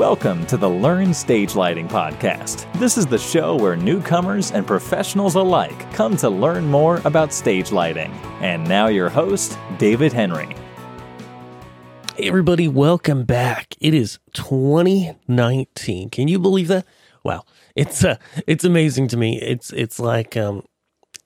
Welcome to the Learn Stage Lighting Podcast. This is the show where newcomers and professionals alike come to learn more about stage lighting. And now, your host, David Henry. Hey, everybody, welcome back. It is 2019. Can you believe that? Wow. It's uh, it's amazing to me. It's it's like um,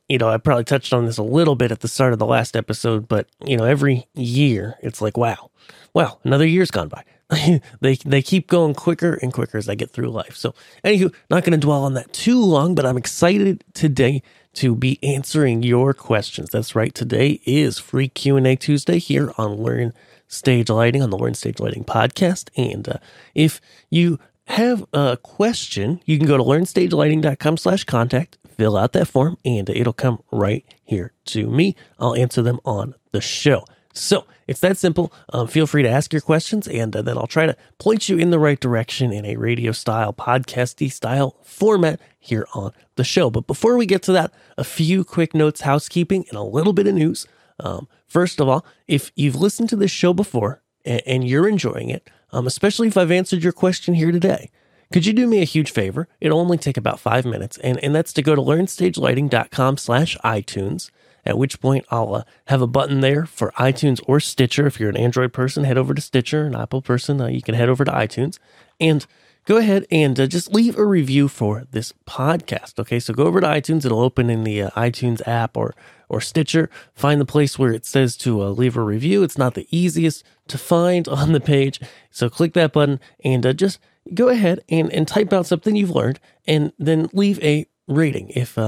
you know, I probably touched on this a little bit at the start of the last episode, but you know, every year it's like, wow, wow, another year's gone by. they they keep going quicker and quicker as I get through life. So, anywho, not going to dwell on that too long, but I'm excited today to be answering your questions. That's right. Today is free Q and A Tuesday here on Learn Stage Lighting on the Learn Stage Lighting podcast. And uh, if you have a question, you can go to learnstagelighting.com slash contact, fill out that form, and it'll come right here to me. I'll answer them on the show. So it's that simple. Um, feel free to ask your questions, and uh, then I'll try to point you in the right direction in a radio style, podcasty style format here on the show. But before we get to that, a few quick notes, housekeeping, and a little bit of news. Um, first of all, if you've listened to this show before and, and you're enjoying it, um, especially if I've answered your question here today, could you do me a huge favor? It'll only take about five minutes, and, and that's to go to learnstagelighting.com slash iTunes at which point I'll uh, have a button there for iTunes or Stitcher. If you're an Android person, head over to Stitcher. An Apple person, uh, you can head over to iTunes and go ahead and uh, just leave a review for this podcast. Okay, so go over to iTunes. It'll open in the uh, iTunes app or or Stitcher. Find the place where it says to uh, leave a review. It's not the easiest to find on the page, so click that button and uh, just go ahead and and type out something you've learned, and then leave a rating. If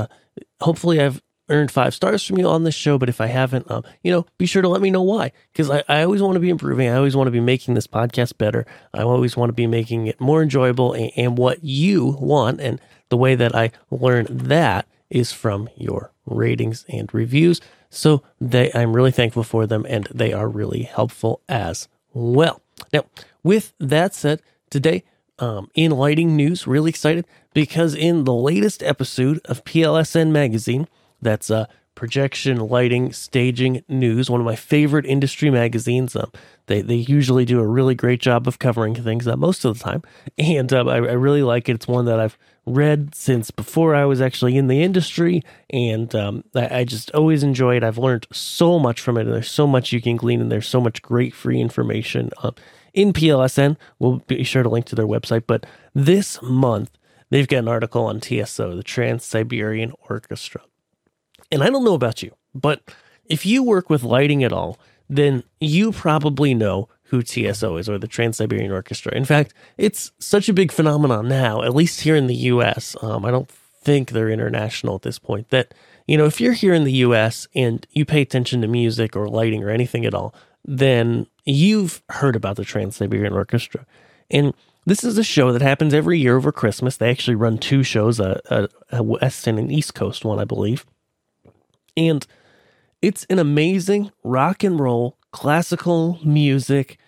hopefully I've earned five stars from you on this show, but if I haven't, um, you know, be sure to let me know why. Because I, I always want to be improving. I always want to be making this podcast better. I always want to be making it more enjoyable and, and what you want. And the way that I learn that is from your ratings and reviews. So they, I'm really thankful for them and they are really helpful as well. Now, with that said, today, um, in lighting news, really excited because in the latest episode of PLSN Magazine, that's uh, Projection Lighting Staging News, one of my favorite industry magazines. Um, they they usually do a really great job of covering things uh, most of the time, and um, I, I, really like it. It's one that I've read since before I was actually in the industry, and um, I, I, just always enjoy it. I've learned so much from it, and there's so much you can glean, and there's so much great free information uh, in PLSN. We'll be sure to link to their website, but this month they've got an article on TSO, the Trans Siberian Orchestra. And I don't know about you, but if you work with lighting at all, then you probably know who TSO is or the Trans Siberian Orchestra. In fact, it's such a big phenomenon now, at least here in the US. Um, I don't think they're international at this point. That, you know, if you're here in the US and you pay attention to music or lighting or anything at all, then you've heard about the Trans Siberian Orchestra. And this is a show that happens every year over Christmas. They actually run two shows, a, a, a West and an East Coast one, I believe. And it's an amazing rock and roll classical music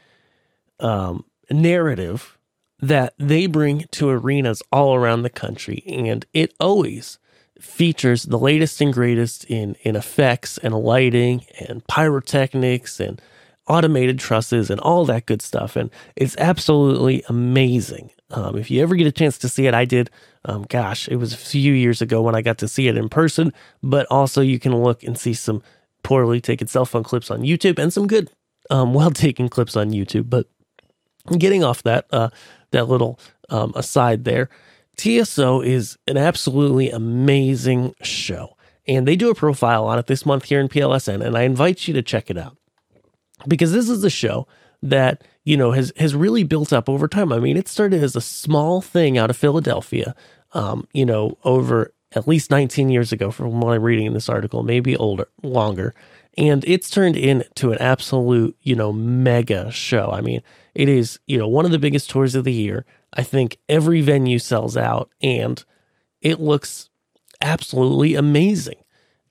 um, narrative that they bring to arenas all around the country. And it always features the latest and greatest in, in effects and lighting and pyrotechnics and automated trusses and all that good stuff. And it's absolutely amazing. Um, if you ever get a chance to see it, I did. Um, gosh, it was a few years ago when I got to see it in person, but also you can look and see some poorly taken cell phone clips on YouTube and some good, um, well taken clips on YouTube. But getting off that, uh, that little um, aside there, TSO is an absolutely amazing show. And they do a profile on it this month here in PLSN, and I invite you to check it out because this is a show that you know has has really built up over time. I mean, it started as a small thing out of Philadelphia, um, you know, over at least 19 years ago, from what I'm reading in this article, maybe older, longer, and it's turned into an absolute you know mega show. I mean, it is you know one of the biggest tours of the year. I think every venue sells out, and it looks absolutely amazing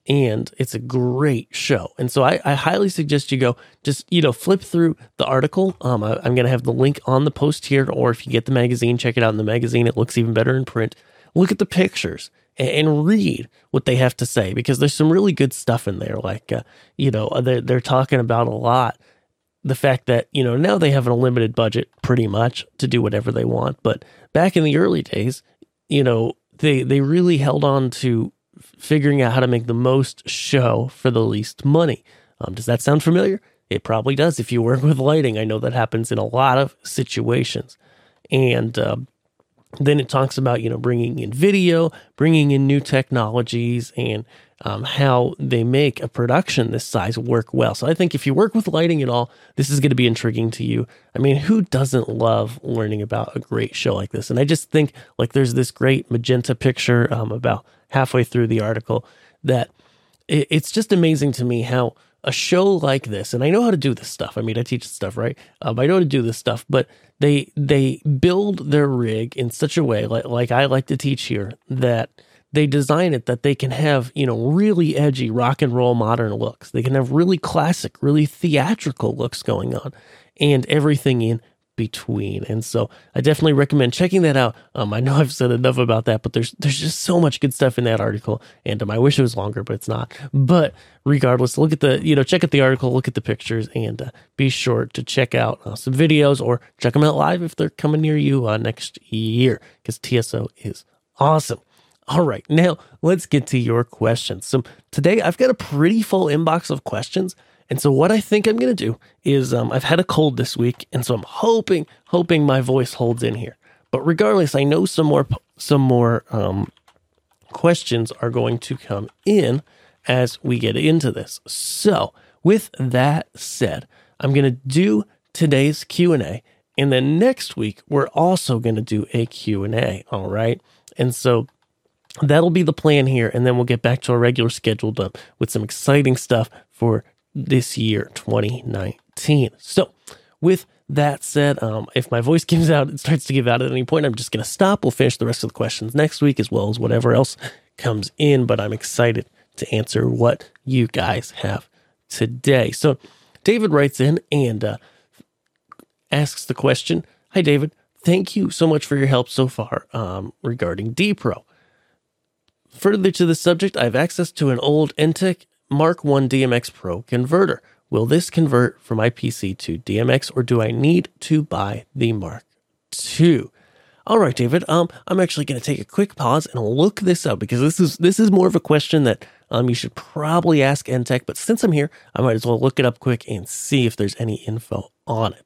and it's a great show. And so I, I, highly suggest you go just, you know, flip through the article. Um, I, am going to have the link on the post here, or if you get the magazine, check it out in the magazine. It looks even better in print. Look at the pictures and, and read what they have to say because there's some really good stuff in there. Like, uh, you know, they're, they're talking about a lot the fact that, you know, now they have a limited budget pretty much to do whatever they want. But back in the early days, you know, they, they really held on to figuring out how to make the most show for the least money. Um, does that sound familiar? It probably does. If you work with lighting, I know that happens in a lot of situations. And uh, then it talks about, you know, bringing in video, bringing in new technologies, and um, how they make a production this size work well. So I think if you work with lighting at all, this is going to be intriguing to you. I mean, who doesn't love learning about a great show like this? And I just think like there's this great magenta picture um, about halfway through the article that it, it's just amazing to me how a show like this, and I know how to do this stuff. I mean, I teach stuff, right? Um, I know how to do this stuff, but they they build their rig in such a way, like like I like to teach here, that they design it that they can have, you know, really edgy rock and roll modern looks. They can have really classic, really theatrical looks going on and everything in between. And so I definitely recommend checking that out. Um, I know I've said enough about that, but there's there's just so much good stuff in that article. And um, I wish it was longer, but it's not. But regardless, look at the you know check out the article, look at the pictures, and uh, be sure to check out uh, some videos or check them out live if they're coming near you uh, next year because TSO is awesome. All right, now let's get to your questions. So today I've got a pretty full inbox of questions. And so what I think I'm going to do is um, I've had a cold this week, and so I'm hoping hoping my voice holds in here. But regardless, I know some more some more um, questions are going to come in as we get into this. So with that said, I'm going to do today's Q&A and then next week we're also going to do a Q&A, all right? And so that'll be the plan here. And then we'll get back to our regular scheduled up with some exciting stuff for this year, 2019. So, with that said, um, if my voice gives out, it starts to give out at any point, I'm just going to stop. We'll finish the rest of the questions next week as well as whatever else comes in. But I'm excited to answer what you guys have today. So, David writes in and uh, asks the question Hi, David. Thank you so much for your help so far um, regarding D-Pro. Further to the subject, I have access to an old Enttec Mark 1 DMX Pro converter. Will this convert from my PC to DMX or do I need to buy the Mark II? All right, David. Um, I'm actually going to take a quick pause and look this up because this is this is more of a question that um you should probably ask Enttec. But since I'm here, I might as well look it up quick and see if there's any info on it.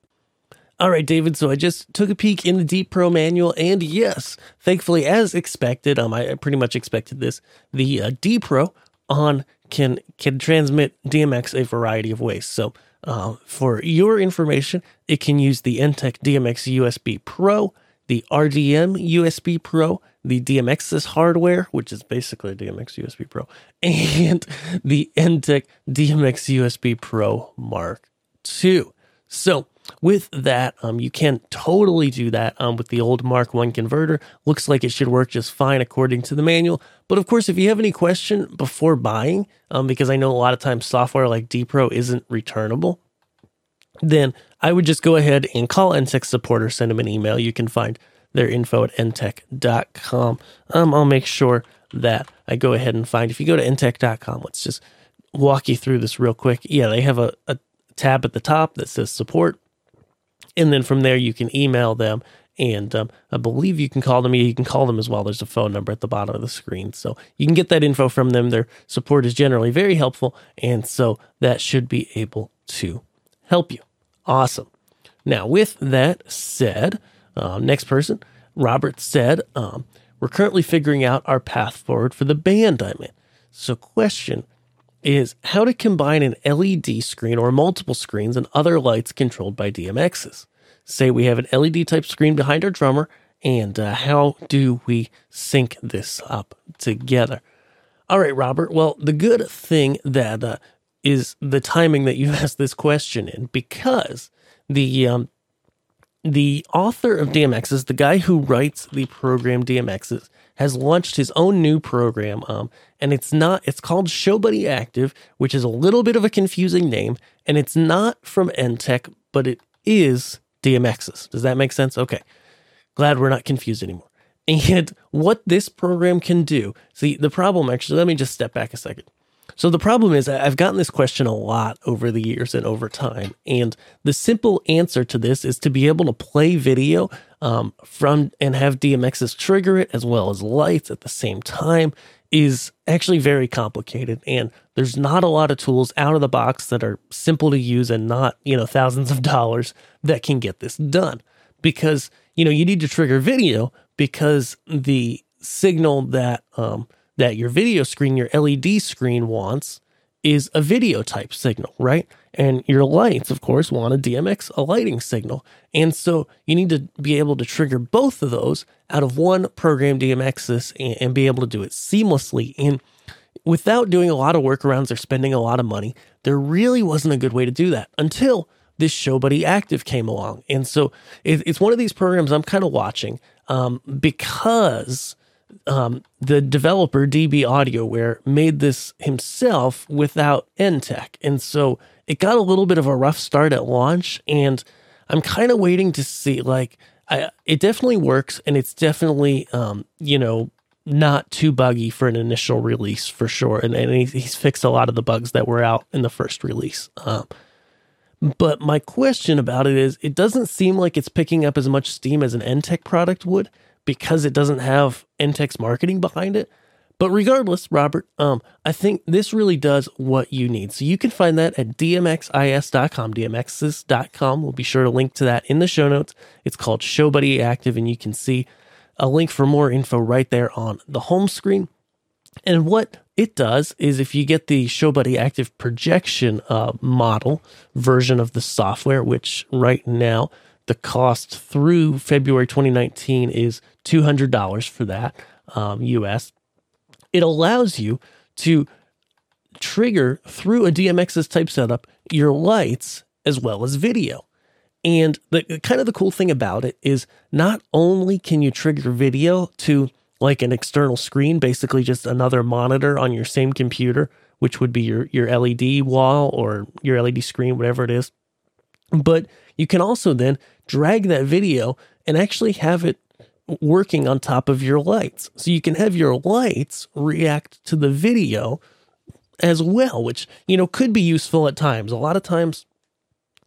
All right, David. So I just took a peek in the D-Pro manual, and yes, thankfully, as expected, um, I pretty much expected this. The uh, Pro on can can transmit DMX a variety of ways. So, uh, for your information, it can use the Enttec DMX USB Pro, the RDM USB Pro, the DMXIS hardware, which is basically a DMX USB Pro, and the Enttec DMX USB Pro Mark II. So, with that, um, you can totally do that um, with the old Mark One converter. Looks like it should work just fine according to the manual. But of course, if you have any question before buying, um, because I know a lot of times software like D-Pro isn't returnable, then I would just go ahead and call Enttec support or send them an email. You can find their info at enttec.com. Um, I'll make sure that I go ahead and find. If you go to enttec.com, let's just walk you through this real quick. Yeah, they have a, a tab at the top that says support and then from there, you can email them. And um, I believe you can call them. You can call them as well. There's a phone number at the bottom of the screen. So you can get that info from them. Their support is generally very helpful. And so that should be able to help you. Awesome. Now, with that said, uh, next person, Robert said, um, we're currently figuring out our path forward for the band I'm in. So, question is how to combine an LED screen or multiple screens and other lights controlled by DMXIS. Say we have an LED type screen behind our drummer, and uh, how do we sync this up together? All right, Robert. Well, the good thing that uh, is the timing that you asked this question in, because the um, the author of DMXIS, the guy who writes the program DMXIS, has launched his own new program. Um, and it's not, it's called ShowBuddy Active, which is a little bit of a confusing name. And it's not from Enttec, but it is DMXIS. Does that make sense? Okay. Glad we're not confused anymore. And what this program can do, see, the problem actually, let me just step back a second. So the problem is, I've gotten this question a lot over the years and over time. And the simple answer to this is to be able to play video um, from and have DMXIS trigger it as well as lights at the same time is actually very complicated. And there's not a lot of tools out of the box that are simple to use and not, you know, thousands of dollars that can get this done. Because, you know, you need to trigger video because the signal that, um, that your video screen, your LED screen wants is a video type signal, right? And your lights, of course, want a DMX, a lighting signal. And so you need to be able to trigger both of those out of one program DMXIS and, and be able to do it seamlessly. And without doing a lot of workarounds or spending a lot of money, there really wasn't a good way to do that until this ShowBuddy Active came along. And so it, it's one of these programs I'm kind of watching um, because um, the developer DB Audioware made this himself without Enttec, and so it got a little bit of a rough start at launch. And I'm kind of waiting to see, like, I, it definitely works, and it's definitely, um, you know, not too buggy for an initial release for sure. And, and he's, he's, fixed a lot of the bugs that were out in the first release. Um, but my question about it is, it doesn't seem like it's picking up as much steam as an Enttec product would because it doesn't have Enttec's marketing behind it. But regardless, Robert, um, I think this really does what you need. So you can find that at dmxis.com, dmxis.com. We'll be sure to link to that in the show notes. It's called ShowBuddy Active, and you can see a link for more info right there on the home screen. And what it does is if you get the ShowBuddy Active projection uh, model version of the software, which right now the cost through February 2019 is $200 for that um, US. It allows you to trigger through a DMXIS type setup your lights as well as video. And the kind of the cool thing about it is not only can you trigger video to like an external screen, basically just another monitor on your same computer, which would be your, your LED wall or your LED screen, whatever it is. But you can also then drag that video and actually have it working on top of your lights. So you can have your lights react to the video as well, which, you know, could be useful at times. A lot of times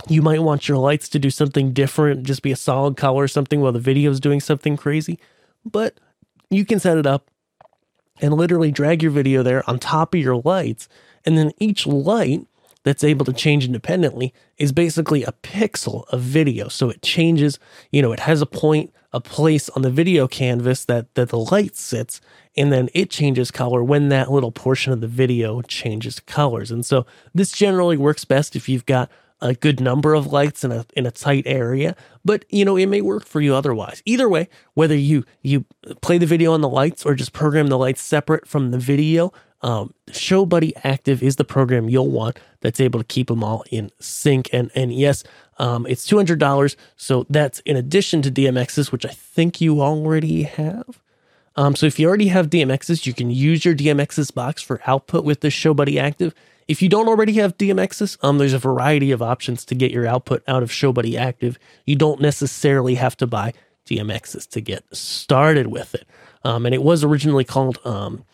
you might want your lights to do something different, just be a solid color or something while the video is doing something crazy. But you can set it up and literally drag your video there on top of your lights. And then each light that's able to change independently is basically a pixel of video. So it changes, you know, it has a point, a place on the video canvas that, that the light sits, and then it changes color when that little portion of the video changes colors. And so this generally works best if you've got a good number of lights in a in a tight area, but you know it may work for you otherwise. Either way, whether you you play the video on the lights or just program the lights separate from the video, um, ShowBuddy Active is the program you'll want that's able to keep them all in sync. And and yes, um, it's two hundred dollars, so that's in addition to DMXIS, which I think you already have. Um, so if you already have DMXIS, you can use your DMXIS box for output with the ShowBuddy Active. If you don't already have DMXIS, um, there's a variety of options to get your output out of ShowBuddy Active. You don't necessarily have to buy DMXIS to get started with it. Um, and it was originally called um,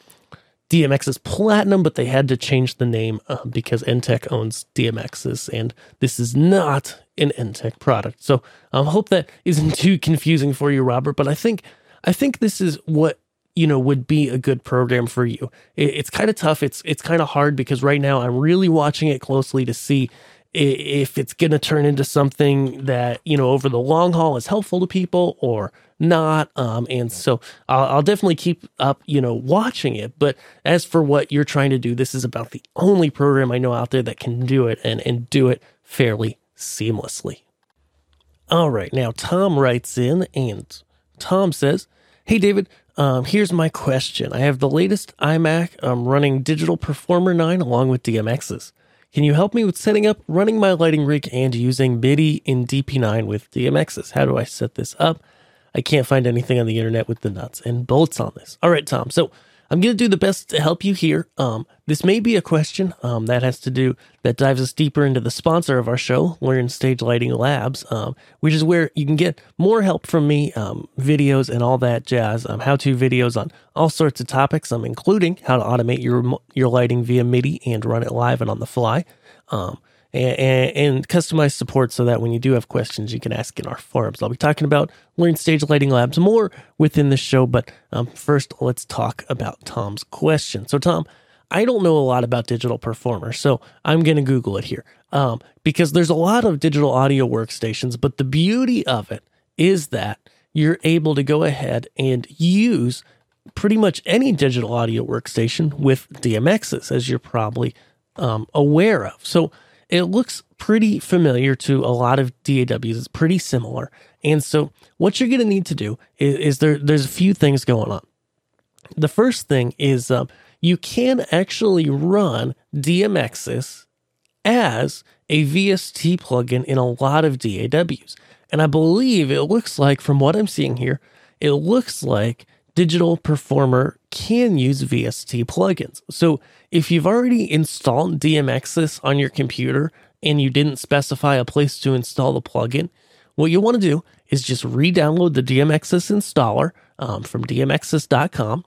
DMXIS Platinum, but they had to change the name uh, because Enttec owns DMXIS, and this is not an Enttec product. So I um, hope that isn't too confusing for you, Robert. But I think I think this is what you know would be a good program for you. It, it's kind of tough. It's it's kind of hard because right now I'm really watching it closely to see if it's going to turn into something that you know over the long haul is helpful to people or not um, and so I'll, I'll, definitely keep up you know watching it but as for what you're trying to do this is about the only program i know out there that can do it and and do it fairly seamlessly all right now tom writes in and tom says hey david um, here's my question. I have the latest iMac I'm running Digital Performer 9 along with DMXIS. Can you help me with setting up, running my lighting rig, and using MIDI in DP9 with DMXIS? How do I set this up? I can't find anything on the internet with the nuts and bolts on this. All right, Tom. So I'm going to do the best to help you here. Um, this may be a question um, that has to do, that dives us deeper into the sponsor of our show, Learn Stage Lighting Labs, um, which is where you can get more help from me, um, videos and all that jazz, um, how to videos on all sorts of topics, um, including how to automate your, your lighting via MIDI and run it live and on the fly. Um, and, and, customized support so that when you do have questions, you can ask in our forums. I'll be talking about Learn Stage Lighting Labs more within the show, but um, first, let's talk about Tom's question. So, Tom, I don't know a lot about digital performer, so I'm going to Google it here um, because there's a lot of digital audio workstations, but the beauty of it is that you're able to go ahead and use pretty much any digital audio workstation with DMXIS, as you're probably um, aware of. So, it looks pretty familiar to a lot of DAWs. It's pretty similar. And so what you're going to need to do is, is, there there's a few things going on. The first thing is um, you can actually run DMXIS as a VST plugin in a lot of DAWs. And I believe it looks like, from what I'm seeing here, it looks like Digital Performer can use VST plugins. So if you've already installed DMXIS on your computer and you didn't specify a place to install the plugin, what you want to do is just re-download the DMXIS installer um, from dmxis.com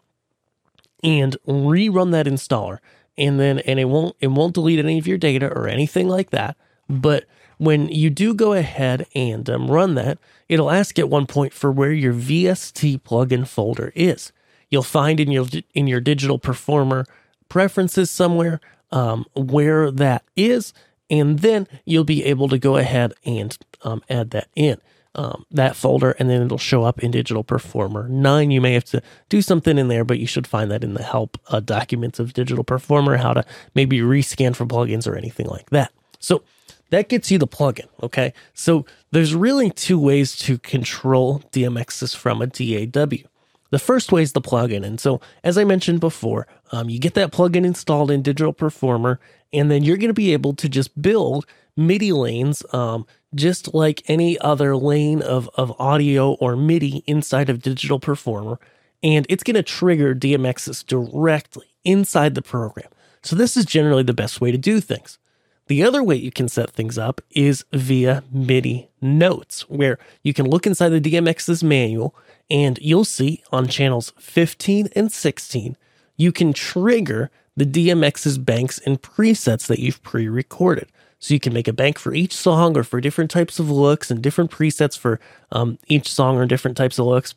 and rerun that installer. And then and it won't it won't delete any of your data or anything like that. But when you do go ahead and um, run that, it'll ask at one point for where your VST plugin folder is. You'll find in your in your digital performer preferences somewhere um, where that is, and then you'll be able to go ahead and um, add that in. Um, that folder, and then it'll show up in Digital Performer 9. You may have to do something in there, but you should find that in the help uh, documents of Digital Performer, how to maybe rescan for plugins or anything like that. So that gets you the plugin. Okay. So there's really two ways to control DMXIS from a DAW. The first way is the plugin. And so, as I mentioned before, um, you get that plugin installed in Digital Performer, and then you're going to be able to just build MIDI lanes um, just like any other lane of, of audio or MIDI inside of Digital Performer. And it's going to trigger DMXIS directly inside the program. So, this is generally the best way to do things. The other way you can set things up is via MIDI notes, where you can look inside the DMXIS manual and you'll see on channels 15 and 16, you can trigger the DMXIS banks and presets that you've pre recorded. So you can make a bank for each song or for different types of looks and different presets for um, each song or different types of looks.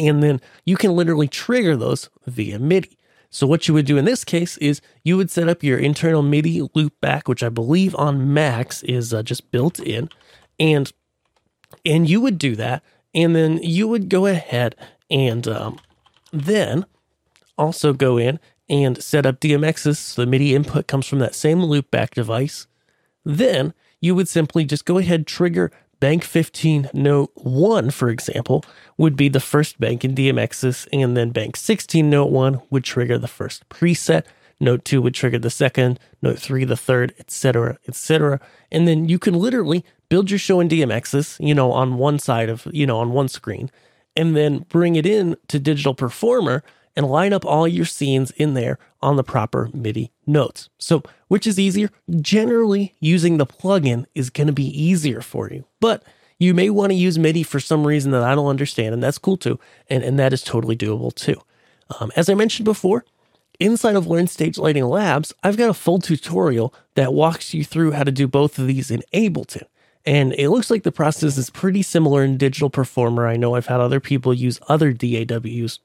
And then you can literally trigger those via MIDI. So what you would do in this case is you would set up your internal MIDI loop back, which I believe on Macs is uh, just built in, and and you would do that, and then you would go ahead and um, then also go in and set up DMXIS. So the MIDI input comes from that same loopback device. Then you would simply just go ahead trigger Bank 15 Note 1, for example, would be the first bank in DMXIS, and then Bank 16 Note 1 would trigger the first preset. Note 2 would trigger the second, Note 3 the third, etc., etc. And then you can literally build your show in DMXIS, you know, on one side of, you know, on one screen, and then bring it in to Digital Performer and line up all your scenes in there on the proper MIDI notes. So, which is easier? Generally, using the plugin is going to be easier for you, but you may want to use MIDI for some reason that I don't understand, and that's cool too. And, and that is totally doable too. Um, as I mentioned before, inside of Learn Stage Lighting Labs, I've got a full tutorial that walks you through how to do both of these in Ableton. And it looks like the process is pretty similar in Digital Performer. I know I've had other people use other DAWs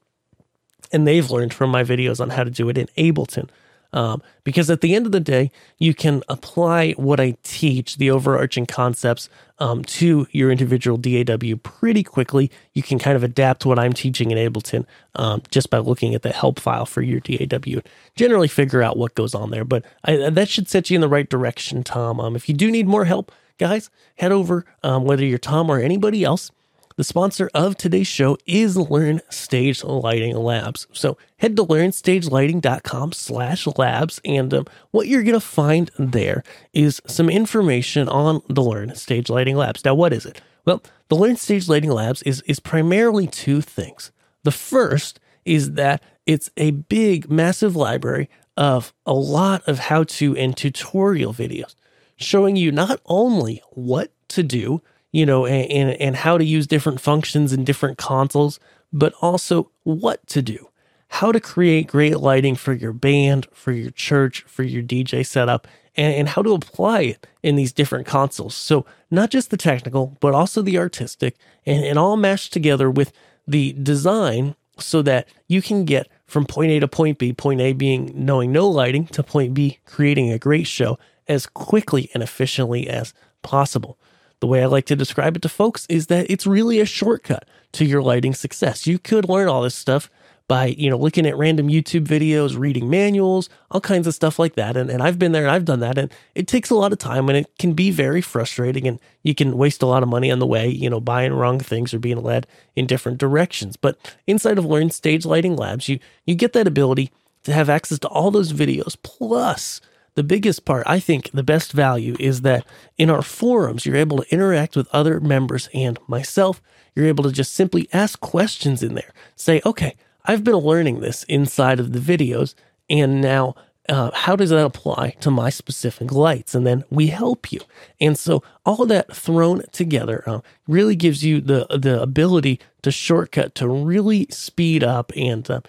and they've learned from my videos on how to do it in Ableton. Um, because at the end of the day, you can apply what I teach, the overarching concepts, um, to your individual DAW pretty quickly. You can kind of adapt what I'm teaching in Ableton um, just by looking at the help file for your DAW. Generally, figure out what goes on there, but I, that should set you in the right direction, Tom. Um, if you do need more help, guys, head over, um, whether you're Tom or anybody else, the sponsor of today's show is Learn Stage Lighting Labs. So head to learnstagelighting.com slash labs and um, what you're going to find there is some information on the Learn Stage Lighting Labs. Now, what is it? Well, the Learn Stage Lighting Labs is, is primarily two things. The first is that it's a big, massive library of a lot of how to and tutorial videos showing you not only what to do, you know, and, and, and how to use different functions in different consoles, but also what to do, how to create great lighting for your band, for your church, for your DJ setup, and, and how to apply it in these different consoles. So, not just the technical, but also the artistic, and, and all mashed together with the design so that you can get from point A to point B, point A being knowing no lighting, to point B, creating a great show as quickly and efficiently as possible. The way I like to describe it to folks is that it's really a shortcut to your lighting success. You could learn all this stuff by, you know, looking at random YouTube videos, reading manuals, all kinds of stuff like that. And, and I've been there and I've done that. And it takes a lot of time and it can be very frustrating and you can waste a lot of money on the way, you know, buying wrong things or being led in different directions. But inside of Learn Stage Lighting Labs, you you get that ability to have access to all those videos plus the biggest part, I think the best value is that in our forums, you're able to interact with other members and myself. You're able to just simply ask questions in there. Say, okay, I've been learning this inside of the videos, and now uh, how does that apply to my specific lights? And then we help you. And so all that thrown together uh, really gives you the the ability to shortcut to really speed up and uh,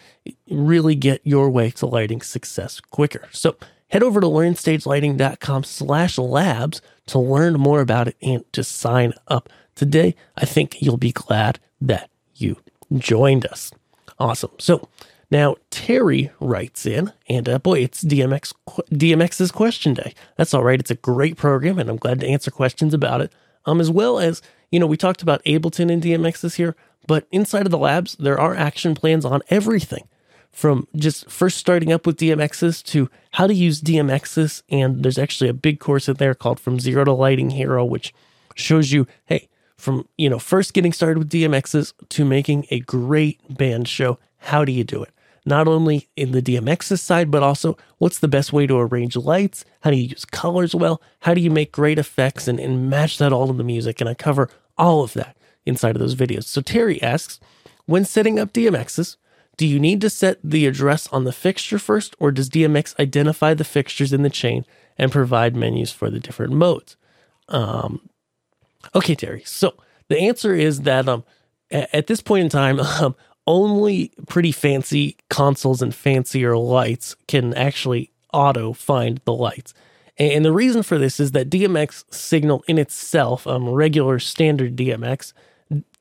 really get your way to lighting success quicker. So head over to learnstagelighting.com slash labs to learn more about it and to sign up today. I think you'll be glad that you joined us. Awesome. So now Terry writes in, and uh, boy, it's DMX DMXIS question day. That's all right. It's a great program, and I'm glad to answer questions about it. Um, as well as you know, we talked about Ableton and DMXIS here, but inside of the labs, there are action plans on everything from just first starting up with DMXIS to how to use DMXIS. And there's actually a big course in there called From Zero to Lighting Hero, which shows you, hey, from you know first getting started with DMXIS to making a great band show. How do you do it? Not only in the DMXIS side, but also what's the best way to arrange lights? How do you use colors well? How do you make great effects and, and match that all in the music? And I cover all of that inside of those videos. So Terry asks, when setting up DMXIS, do you need to set the address on the fixture first, or does DMX identify the fixtures in the chain and provide menus for the different modes? Um, Okay, Terry. So the answer is that um, at this point in time, um, only pretty fancy consoles and fancier lights can actually auto find the lights. And the reason for this is that DMX signal in itself, um, regular standard DMX,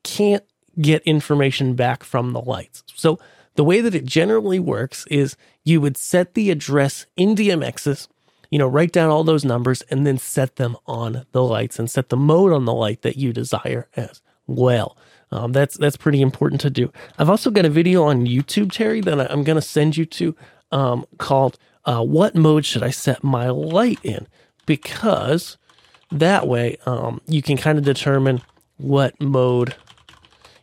can't get information back from the lights. So the way that it generally works is you would set the address in DMXIS you know, write down all those numbers and then set them on the lights and set the mode on the light that you desire as well. Um, that's that's pretty important to do. I've also got a video on YouTube, Terry, that I'm going to send you to um, called uh, "What Mode Should I Set My Light In?" Because that way um, you can kind of determine what mode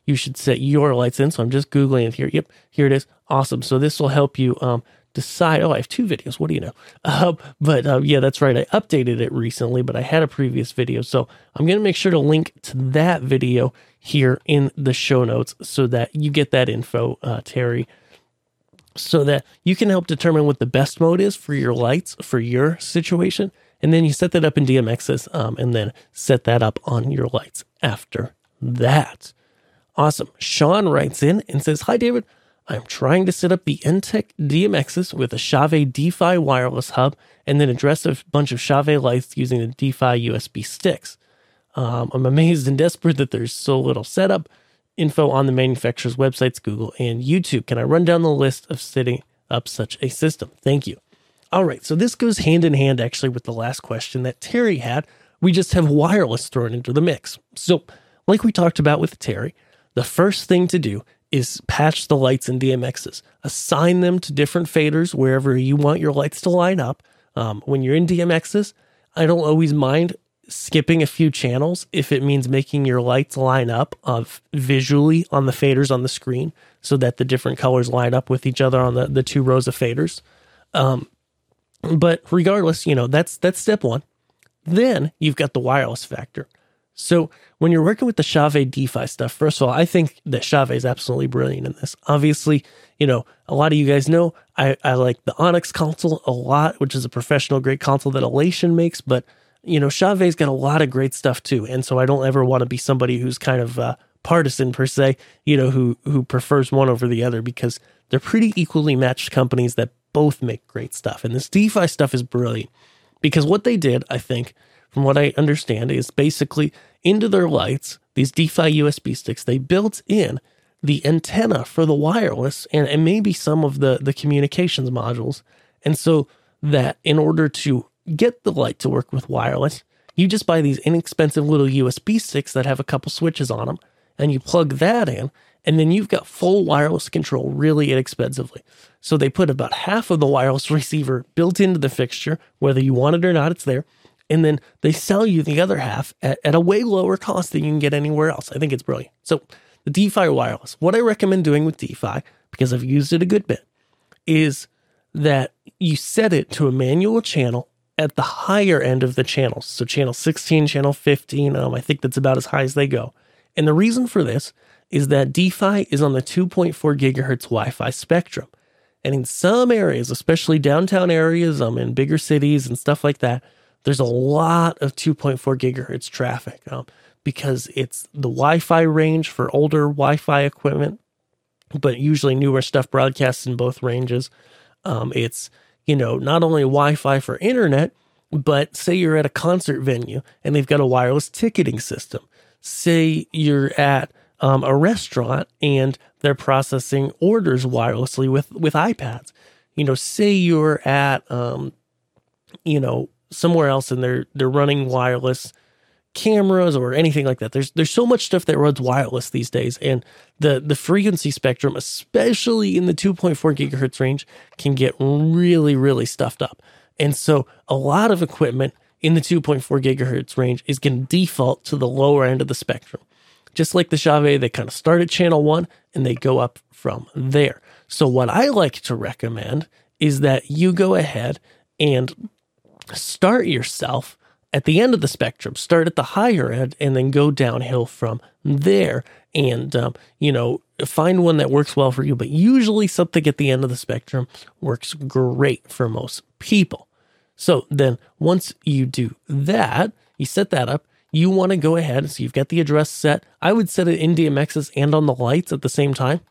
you should set your lights in. So I'm just googling it here. Yep, here it is. Awesome. So this will help you um, decide, oh, I have two videos. What do you know? Uh, but uh, yeah, that's right. I updated it recently, but I had a previous video. So I'm going to make sure to link to that video here in the show notes so that you get that info, uh, Terry, so that you can help determine what the best mode is for your lights for your situation. And then you set that up in DMXIS um, and then set that up on your lights after that. Awesome. Sean writes in and says, Hi, David. I'm trying to set up the Enttec DMXIS with a Chauvet D-Fi wireless hub and then address a bunch of Chauvet lights using the D-Fi USB sticks. Um, I'm amazed and desperate that there's so little setup info on the manufacturer's websites, Google, and YouTube. Can I run down the list of setting up such a system? Thank you. All right, so this goes hand in hand actually with the last question that Terry had. We just have wireless thrown into the mix. So, like we talked about with Terry, the first thing to do is patch the lights in DMXIS. Assign them to different faders wherever you want your lights to line up. Um, when you're in DMXIS, I don't always mind skipping a few channels if it means making your lights line up of visually on the faders on the screen so that the different colors line up with each other on the, the two rows of faders. Um, but regardless, you know, that's that's step one. Then you've got the wireless factor. So when you're working with the Chauvet D-Fi stuff, first of all, I think that Chauvet is absolutely brilliant in this. Obviously, you know, a lot of you guys know I, I like the Onyx console a lot, which is a professional grade console that Elation makes, but you know, Chauvet's got a lot of great stuff too. And so I don't ever want to be somebody who's kind of uh, partisan per se, you know, who who prefers one over the other because they're pretty equally matched companies that both make great stuff. And this D-Fi stuff is brilliant because what they did, I think, from what I understand, is basically into their lights, these D-Fi USB sticks, they built in the antenna for the wireless and, and maybe some of the, the communications modules. And so that in order to get the light to work with wireless, you just buy these inexpensive little USB sticks that have a couple switches on them and you plug that in, and then you've got full wireless control really inexpensively. So they put about half of the wireless receiver built into the fixture, whether you want it or not, it's there. And then they sell you the other half at, at a way lower cost than you can get anywhere else. I think it's brilliant. So the D-Fi wireless, what I recommend doing with D-Fi, because I've used it a good bit, is that you set it to a manual channel at the higher end of the channels. So channel 16, channel 15, um, I think that's about as high as they go. And the reason for this is that D-Fi is on the 2.4 gigahertz Wi Fi spectrum. And in some areas, especially downtown areas, um, in bigger cities and stuff like that, there's a lot of 2.4 gigahertz traffic um, because it's the Wi Fi range for older Wi Fi equipment, but usually newer stuff broadcasts in both ranges. Um, it's, you know, not only Wi Fi for internet, but say you're at a concert venue and they've got a wireless ticketing system say you're at um, a restaurant and they're processing orders wirelessly with with iPads. You know, say you're at um, you know somewhere else and they're they're running wireless cameras or anything like that. There's there's so much stuff that runs wireless these days, and the the frequency spectrum, especially in the 2.4 gigahertz range, can get really really stuffed up. And so a lot of equipment in the 2.4 gigahertz range is going to default to the lower end of the spectrum. Just like the Chauvet, they kind of start at channel one and they go up from there. So, what I like to recommend is that you go ahead and start yourself at the end of the spectrum, start at the higher end, and then go downhill from there. And, um, you know, find one that works well for you. But usually, something at the end of the spectrum works great for most people. So then once you do that, you set that up, you want to go ahead. So you've got the address set. I would set it in DMXIS and on the lights at the same time.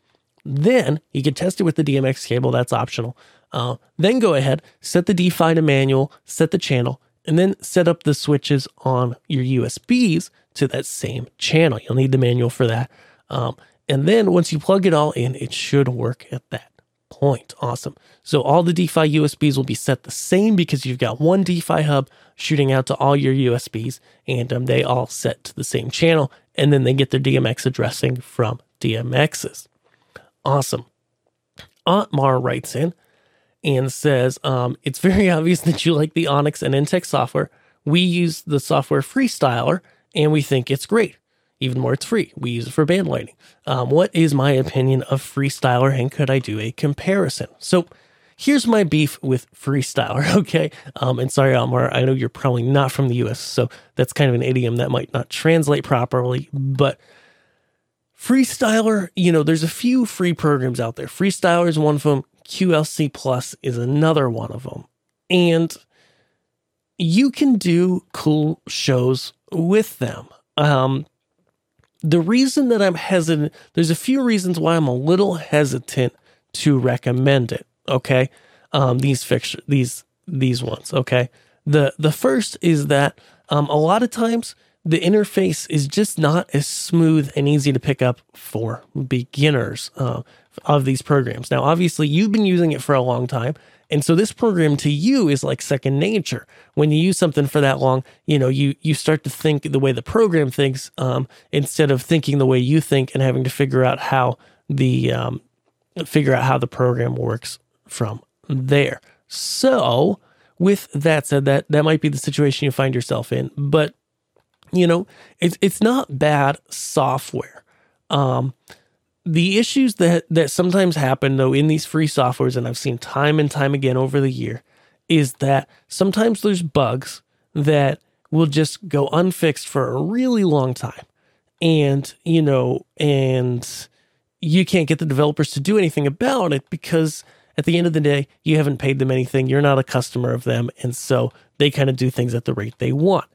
Then you can test it with the DMX cable. That's optional. Uh, then go ahead, set the D-Fi to manual, set the channel, and then set up the switches on your USBs to that same channel. You'll need the manual for that. Um, and then once you plug it all in, it should work at that point. Awesome. So all the D-Fi USBs will be set the same because you've got one D-Fi hub shooting out to all your USBs and um, they all set to the same channel and then they get their DMX addressing from DMXIS. Awesome. Aunt Otmar writes in and says, um, It's very obvious that you like the Onyx and Enttec software. We use the software Freestyler and we think it's great even more it's free. We use it for band lighting. Um, what is my opinion of Freestyler and could I do a comparison? So here's my beef with Freestyler, okay? Um, and sorry, Almar, I know you're probably not from the US, so that's kind of an idiom that might not translate properly, but Freestyler, you know, there's a few free programs out there. Freestyler is one of them, QLC Plus is another one of them. And you can do cool shows with them. Um, the reason that I'm hesitant, there's a few reasons why I'm a little hesitant to recommend it. Okay, um, these fixture, these these ones. Okay, the the first is that um, a lot of times the interface is just not as smooth and easy to pick up for beginners uh, of these programs. Now, obviously, you've been using it for a long time, and so this program to you is like second nature. When you use something for that long, you know, you you start to think the way the program thinks um, instead of thinking the way you think and having to figure out how the um, figure out how the program works from there. So, with that said, that that might be the situation you find yourself in, but you know, it's it's not bad software. Um, the issues that that sometimes happen though in these free softwares and I've seen time and time again over the year is that sometimes there's bugs that will just go unfixed for a really long time. And, you know, and you can't get the developers to do anything about it because at the end of the day, you haven't paid them anything. You're not a customer of them. And so they kind of do things at the rate they want.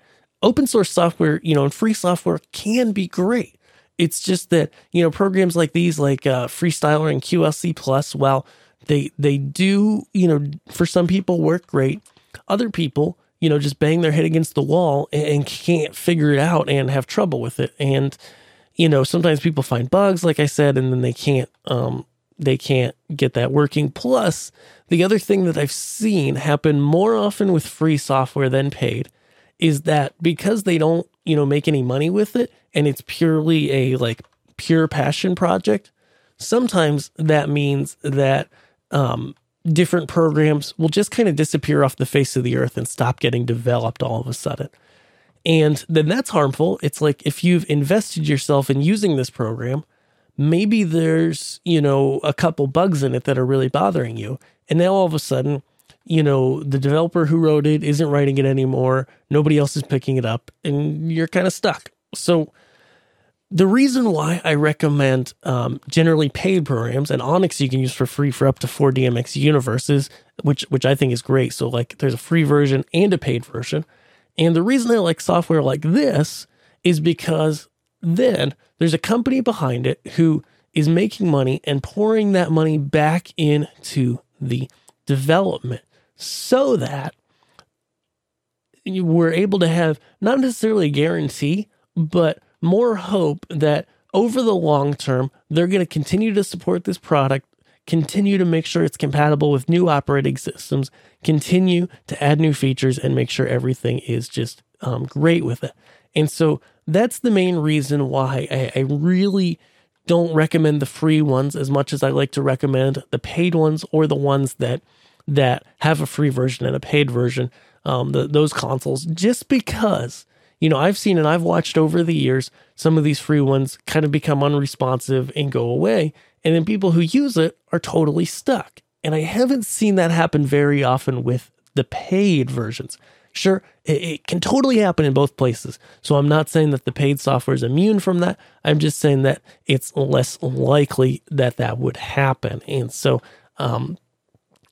Open source software, you know, and free software can be great. It's just that, you know, programs like these, like uh, Freestyler and QLC Plus, well they, they do, you know, for some people work great, other people, you know, just bang their head against the wall and can't figure it out and have trouble with it. And, you know, sometimes people find bugs, like I said, and then they can't, um, they can't get that working. Plus, the other thing that I've seen happen more often with free software than paid is that because they don't, you know, make any money with it and it's purely a like pure passion project, sometimes that means that um, different programs will just kind of disappear off the face of the earth and stop getting developed all of a sudden. And then that's harmful. It's like if you've invested yourself in using this program, maybe there's, you know, a couple bugs in it that are really bothering you. And now all of a sudden, you know, the developer who wrote it isn't writing it anymore. Nobody else is picking it up and you're kind of stuck. So, the reason why I recommend um, generally paid programs and Onyx you can use for free for up to four DMX universes, which which I think is great. So like there's a free version and a paid version. And the reason I like software like this is because then there's a company behind it who is making money and pouring that money back into the development so that we're able to have not necessarily a guarantee, but more hope that over the long term, they're going to continue to support this product, continue to make sure it's compatible with new operating systems, continue to add new features, and make sure everything is just um, great with it. And so that's the main reason why I, I really don't recommend the free ones as much as I like to recommend the paid ones or the ones that that have a free version and a paid version. Um, the, those consoles, just because you know, I've seen and I've watched over the years some of these free ones kind of become unresponsive and go away. And then people who use it are totally stuck. And I haven't seen that happen very often with the paid versions. Sure, it, it, can totally happen in both places. So I'm not saying that the paid software is immune from that. I'm just saying that it's less likely that that would happen. And so, um,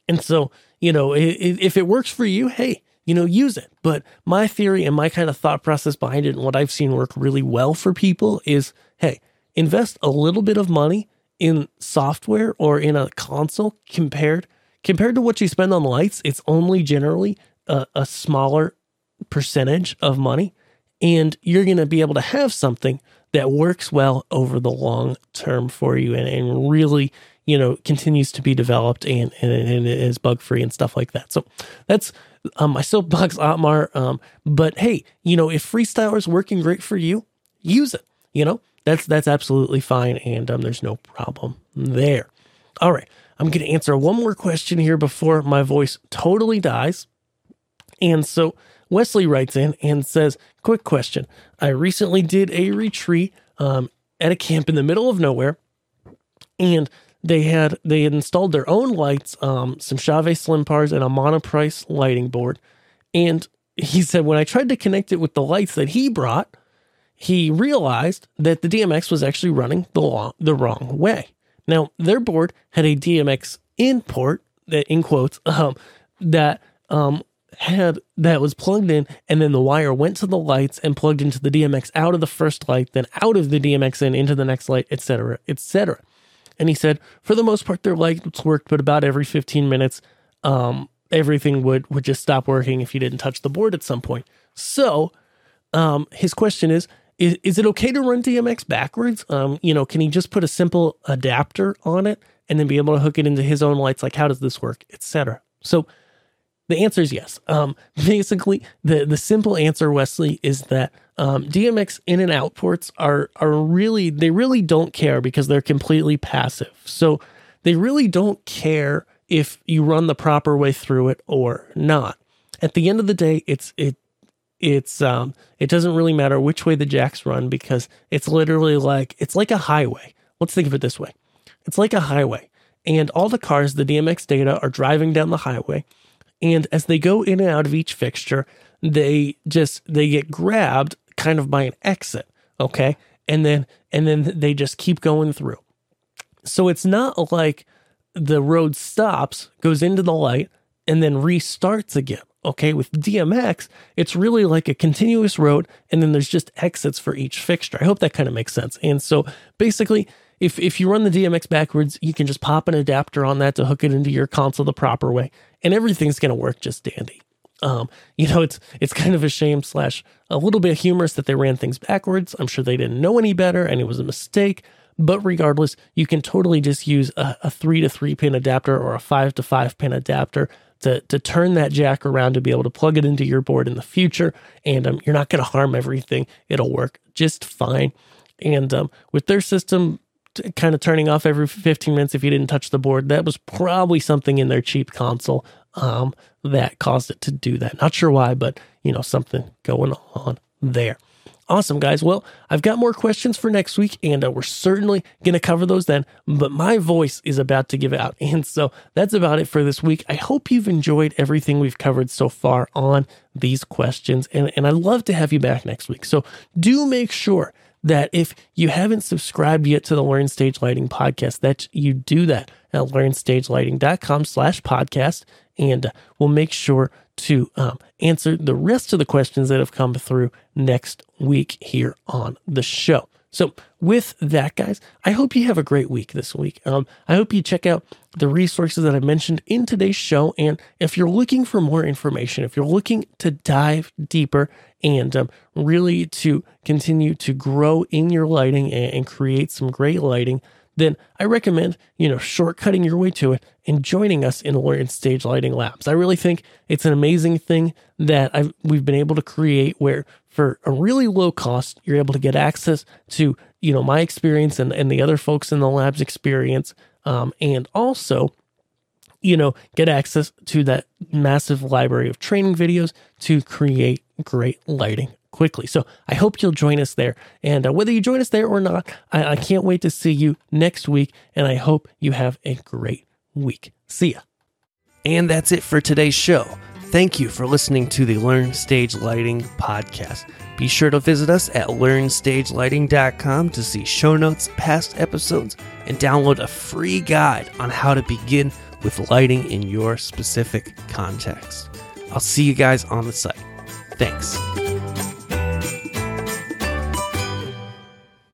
and so, you know, if it works for you, hey, you know, use it. But my theory and my kind of thought process behind it and what I've seen work really well for people is hey, invest a little bit of money in software or in a console compared compared to what you spend on lights, it's only generally a, a smaller percentage of money. And you're going to be able to have something that works well over the long term for you and, and really, you know, continues to be developed and, and, and is bug free and stuff like that. So that's um, my soapbox Otmar. Um, but hey, you know, if Freestyler is working great for you, use it. You know, that's that's absolutely fine, and um, there's no problem there. All right, I'm to answer one more question here before my voice totally dies. And so Wesley writes in and says, "Quick question: I recently did a retreat um, at a camp in the middle of nowhere, and." They had they had installed their own lights, um, some Chauvet SlimPARs and a monoprice lighting board. And he said when I tried to connect it with the lights that he brought, he realized that the DMX was actually running the long, the wrong way. Now their board had a DMX in port that in quotes um, that um, had that was plugged in, and then the wire went to the lights and plugged into the DMX out of the first light, then out of the DMX in into the next light, etc., etc. And he said, for the most part, their lights worked, but about every 15 minutes, um, everything would, would just stop working if you didn't touch the board at some point. So um, his question is, is, is it okay to run DMX backwards? Um, you know, can he just put a simple adapter on it and then be able to hook it into his own lights? Like, how does this work, etc. So the answer is yes. Um, basically, the the simple answer, Wesley, is that um, DMX in and out ports are are really they really don't care because they're completely passive. So they really don't care if you run the proper way through it or not. At the end of the day, it's it it's um it doesn't really matter which way the jacks run because it's literally like it's like a highway. Let's think of it this way. It's like a highway and all the cars, the DMX data are driving down the highway and as they go in and out of each fixture, they just they get grabbed kind of by an exit, okay? And then and then they just keep going through. So it's not like the road stops, goes into the light, and then restarts again. Okay, with DMX, it's really like a continuous road, and then there's just exits for each fixture. I hope that kind of makes sense. And so basically, if if you run the DMX backwards, you can just pop an adapter on that to hook it into your console the proper way, and everything's gonna work just dandy. Um, you know, it's it's kind of a shame slash a little bit humorous that they ran things backwards. I'm sure they didn't know any better, and it was a mistake. But regardless, you can totally just use a, a three to three pin adapter or a five to five pin adapter to, to turn that jack around to be able to plug it into your board in the future. And um, you're not going to harm everything. It'll work just fine. And um, with their system kind of turning off every 15 minutes if you didn't touch the board, that was probably something in their cheap console um, that caused it to do that. Not sure why, but you know, something going on there. Awesome, guys. Well, I've got more questions for next week, and uh, we're certainly going to cover those then. But my voice is about to give out. And so that's about it for this week. I hope you've enjoyed everything we've covered so far on these questions. And, and I'd love to have you back next week. So do make sure that if you haven't subscribed yet to the Learn Stage Lighting podcast, that you do that at learnstagelighting.com slash podcast. And we'll make sure to um, answer the rest of the questions that have come through next week here on the show. So, with that, guys, I hope you have a great week this week. Um, I hope you check out the resources that I mentioned in today's show. And if you're looking for more information, if you're looking to dive deeper and um, really to continue to grow in your lighting and, and create some great lighting, then I recommend, you know, shortcutting your way to it and joining us in Learn Stage Lighting Labs. I really think it's an amazing thing that I've, we've been able to create where for a really low cost, you're able to get access to, you know, my experience and, and the other folks in the lab's experience. Um, and also, you know, get access to that massive library of training videos to create great lighting quickly. So I hope you'll join us there. And uh, whether you join us there or not, I, I can't wait to see you next week. And I hope you have a great week. See ya. And that's it for today's show. Thank you for listening to the Learn Stage Lighting podcast. Be sure to visit us at learnstagelighting.com to see show notes, past episodes, and download a free guide on how to begin with lighting in your specific context. I'll see you guys on the site. Thanks.